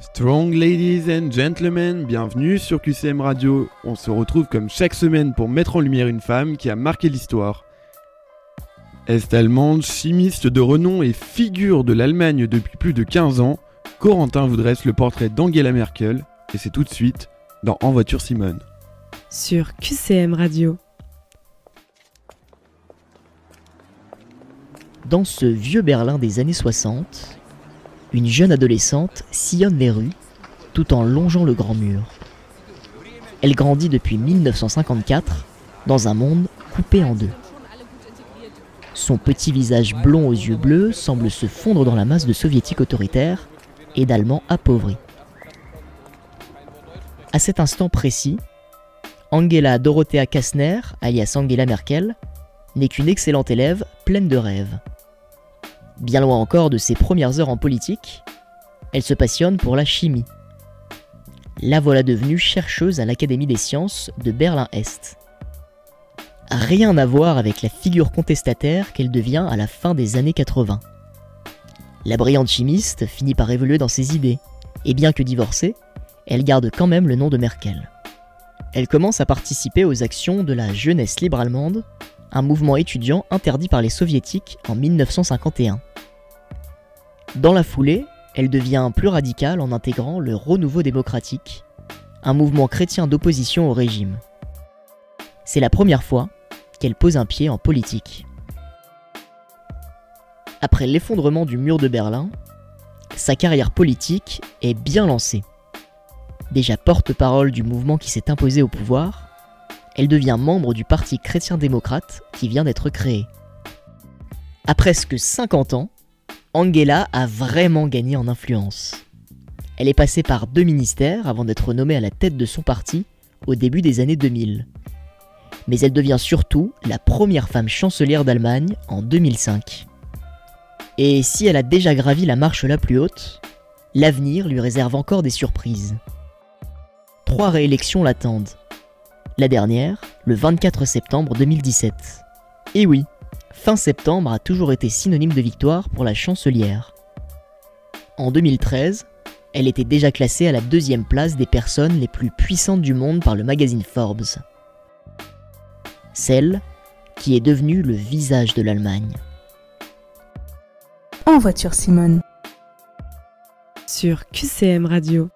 Strong ladies and gentlemen, bienvenue sur QCM Radio. On se retrouve comme chaque semaine pour mettre en lumière une femme qui a marqué l'histoire. Est-allemande, chimiste de renom et figure de l'Allemagne depuis plus de 15 ans, Corentin vous dresse le portrait d'Angela Merkel, et c'est tout de suite dans En voiture Simone. Sur QCM Radio. Dans ce vieux Berlin des années 60, une jeune adolescente sillonne les rues tout en longeant le grand mur. Elle grandit depuis 1954 dans un monde coupé en deux. Son petit visage blond aux yeux bleus semble se fondre dans la masse de soviétiques autoritaires et d'allemands appauvris. À cet instant précis, Angela Dorothea Kastner, alias Angela Merkel, n'est qu'une excellente élève pleine de rêves. Bien loin encore de ses premières heures en politique, elle se passionne pour la chimie. La voilà devenue chercheuse à l'Académie des sciences de Berlin-Est. Rien à voir avec la figure contestataire qu'elle devient à la fin des années 80. La brillante chimiste finit par évoluer dans ses idées, et bien que divorcée, elle garde quand même le nom de Merkel. Elle commence à participer aux actions de la jeunesse libre allemande, un mouvement étudiant interdit par les soviétiques en 1951. Dans la foulée, elle devient plus radicale en intégrant le Renouveau démocratique, un mouvement chrétien d'opposition au régime. C'est la première fois qu'elle pose un pied en politique. Après l'effondrement du mur de Berlin, sa carrière politique est bien lancée. Déjà porte-parole du mouvement qui s'est imposé au pouvoir, elle devient membre du Parti chrétien-démocrate qui vient d'être créé. À presque 50 ans, Angela a vraiment gagné en influence. Elle est passée par deux ministères avant d'être nommée à la tête de son parti au début des années 2000. Mais elle devient surtout la première femme chancelière d'Allemagne en 2005. Et si elle a déjà gravi la marche la plus haute, l'avenir lui réserve encore des surprises. Trois réélections l'attendent. La dernière, le 24 septembre 2017. Et oui, fin septembre a toujours été synonyme de victoire pour la chancelière. En 2013, elle était déjà classée à la deuxième place des personnes les plus puissantes du monde par le magazine Forbes. Celle qui est devenue le visage de l'Allemagne. En voiture Simone. Sur QCM Radio.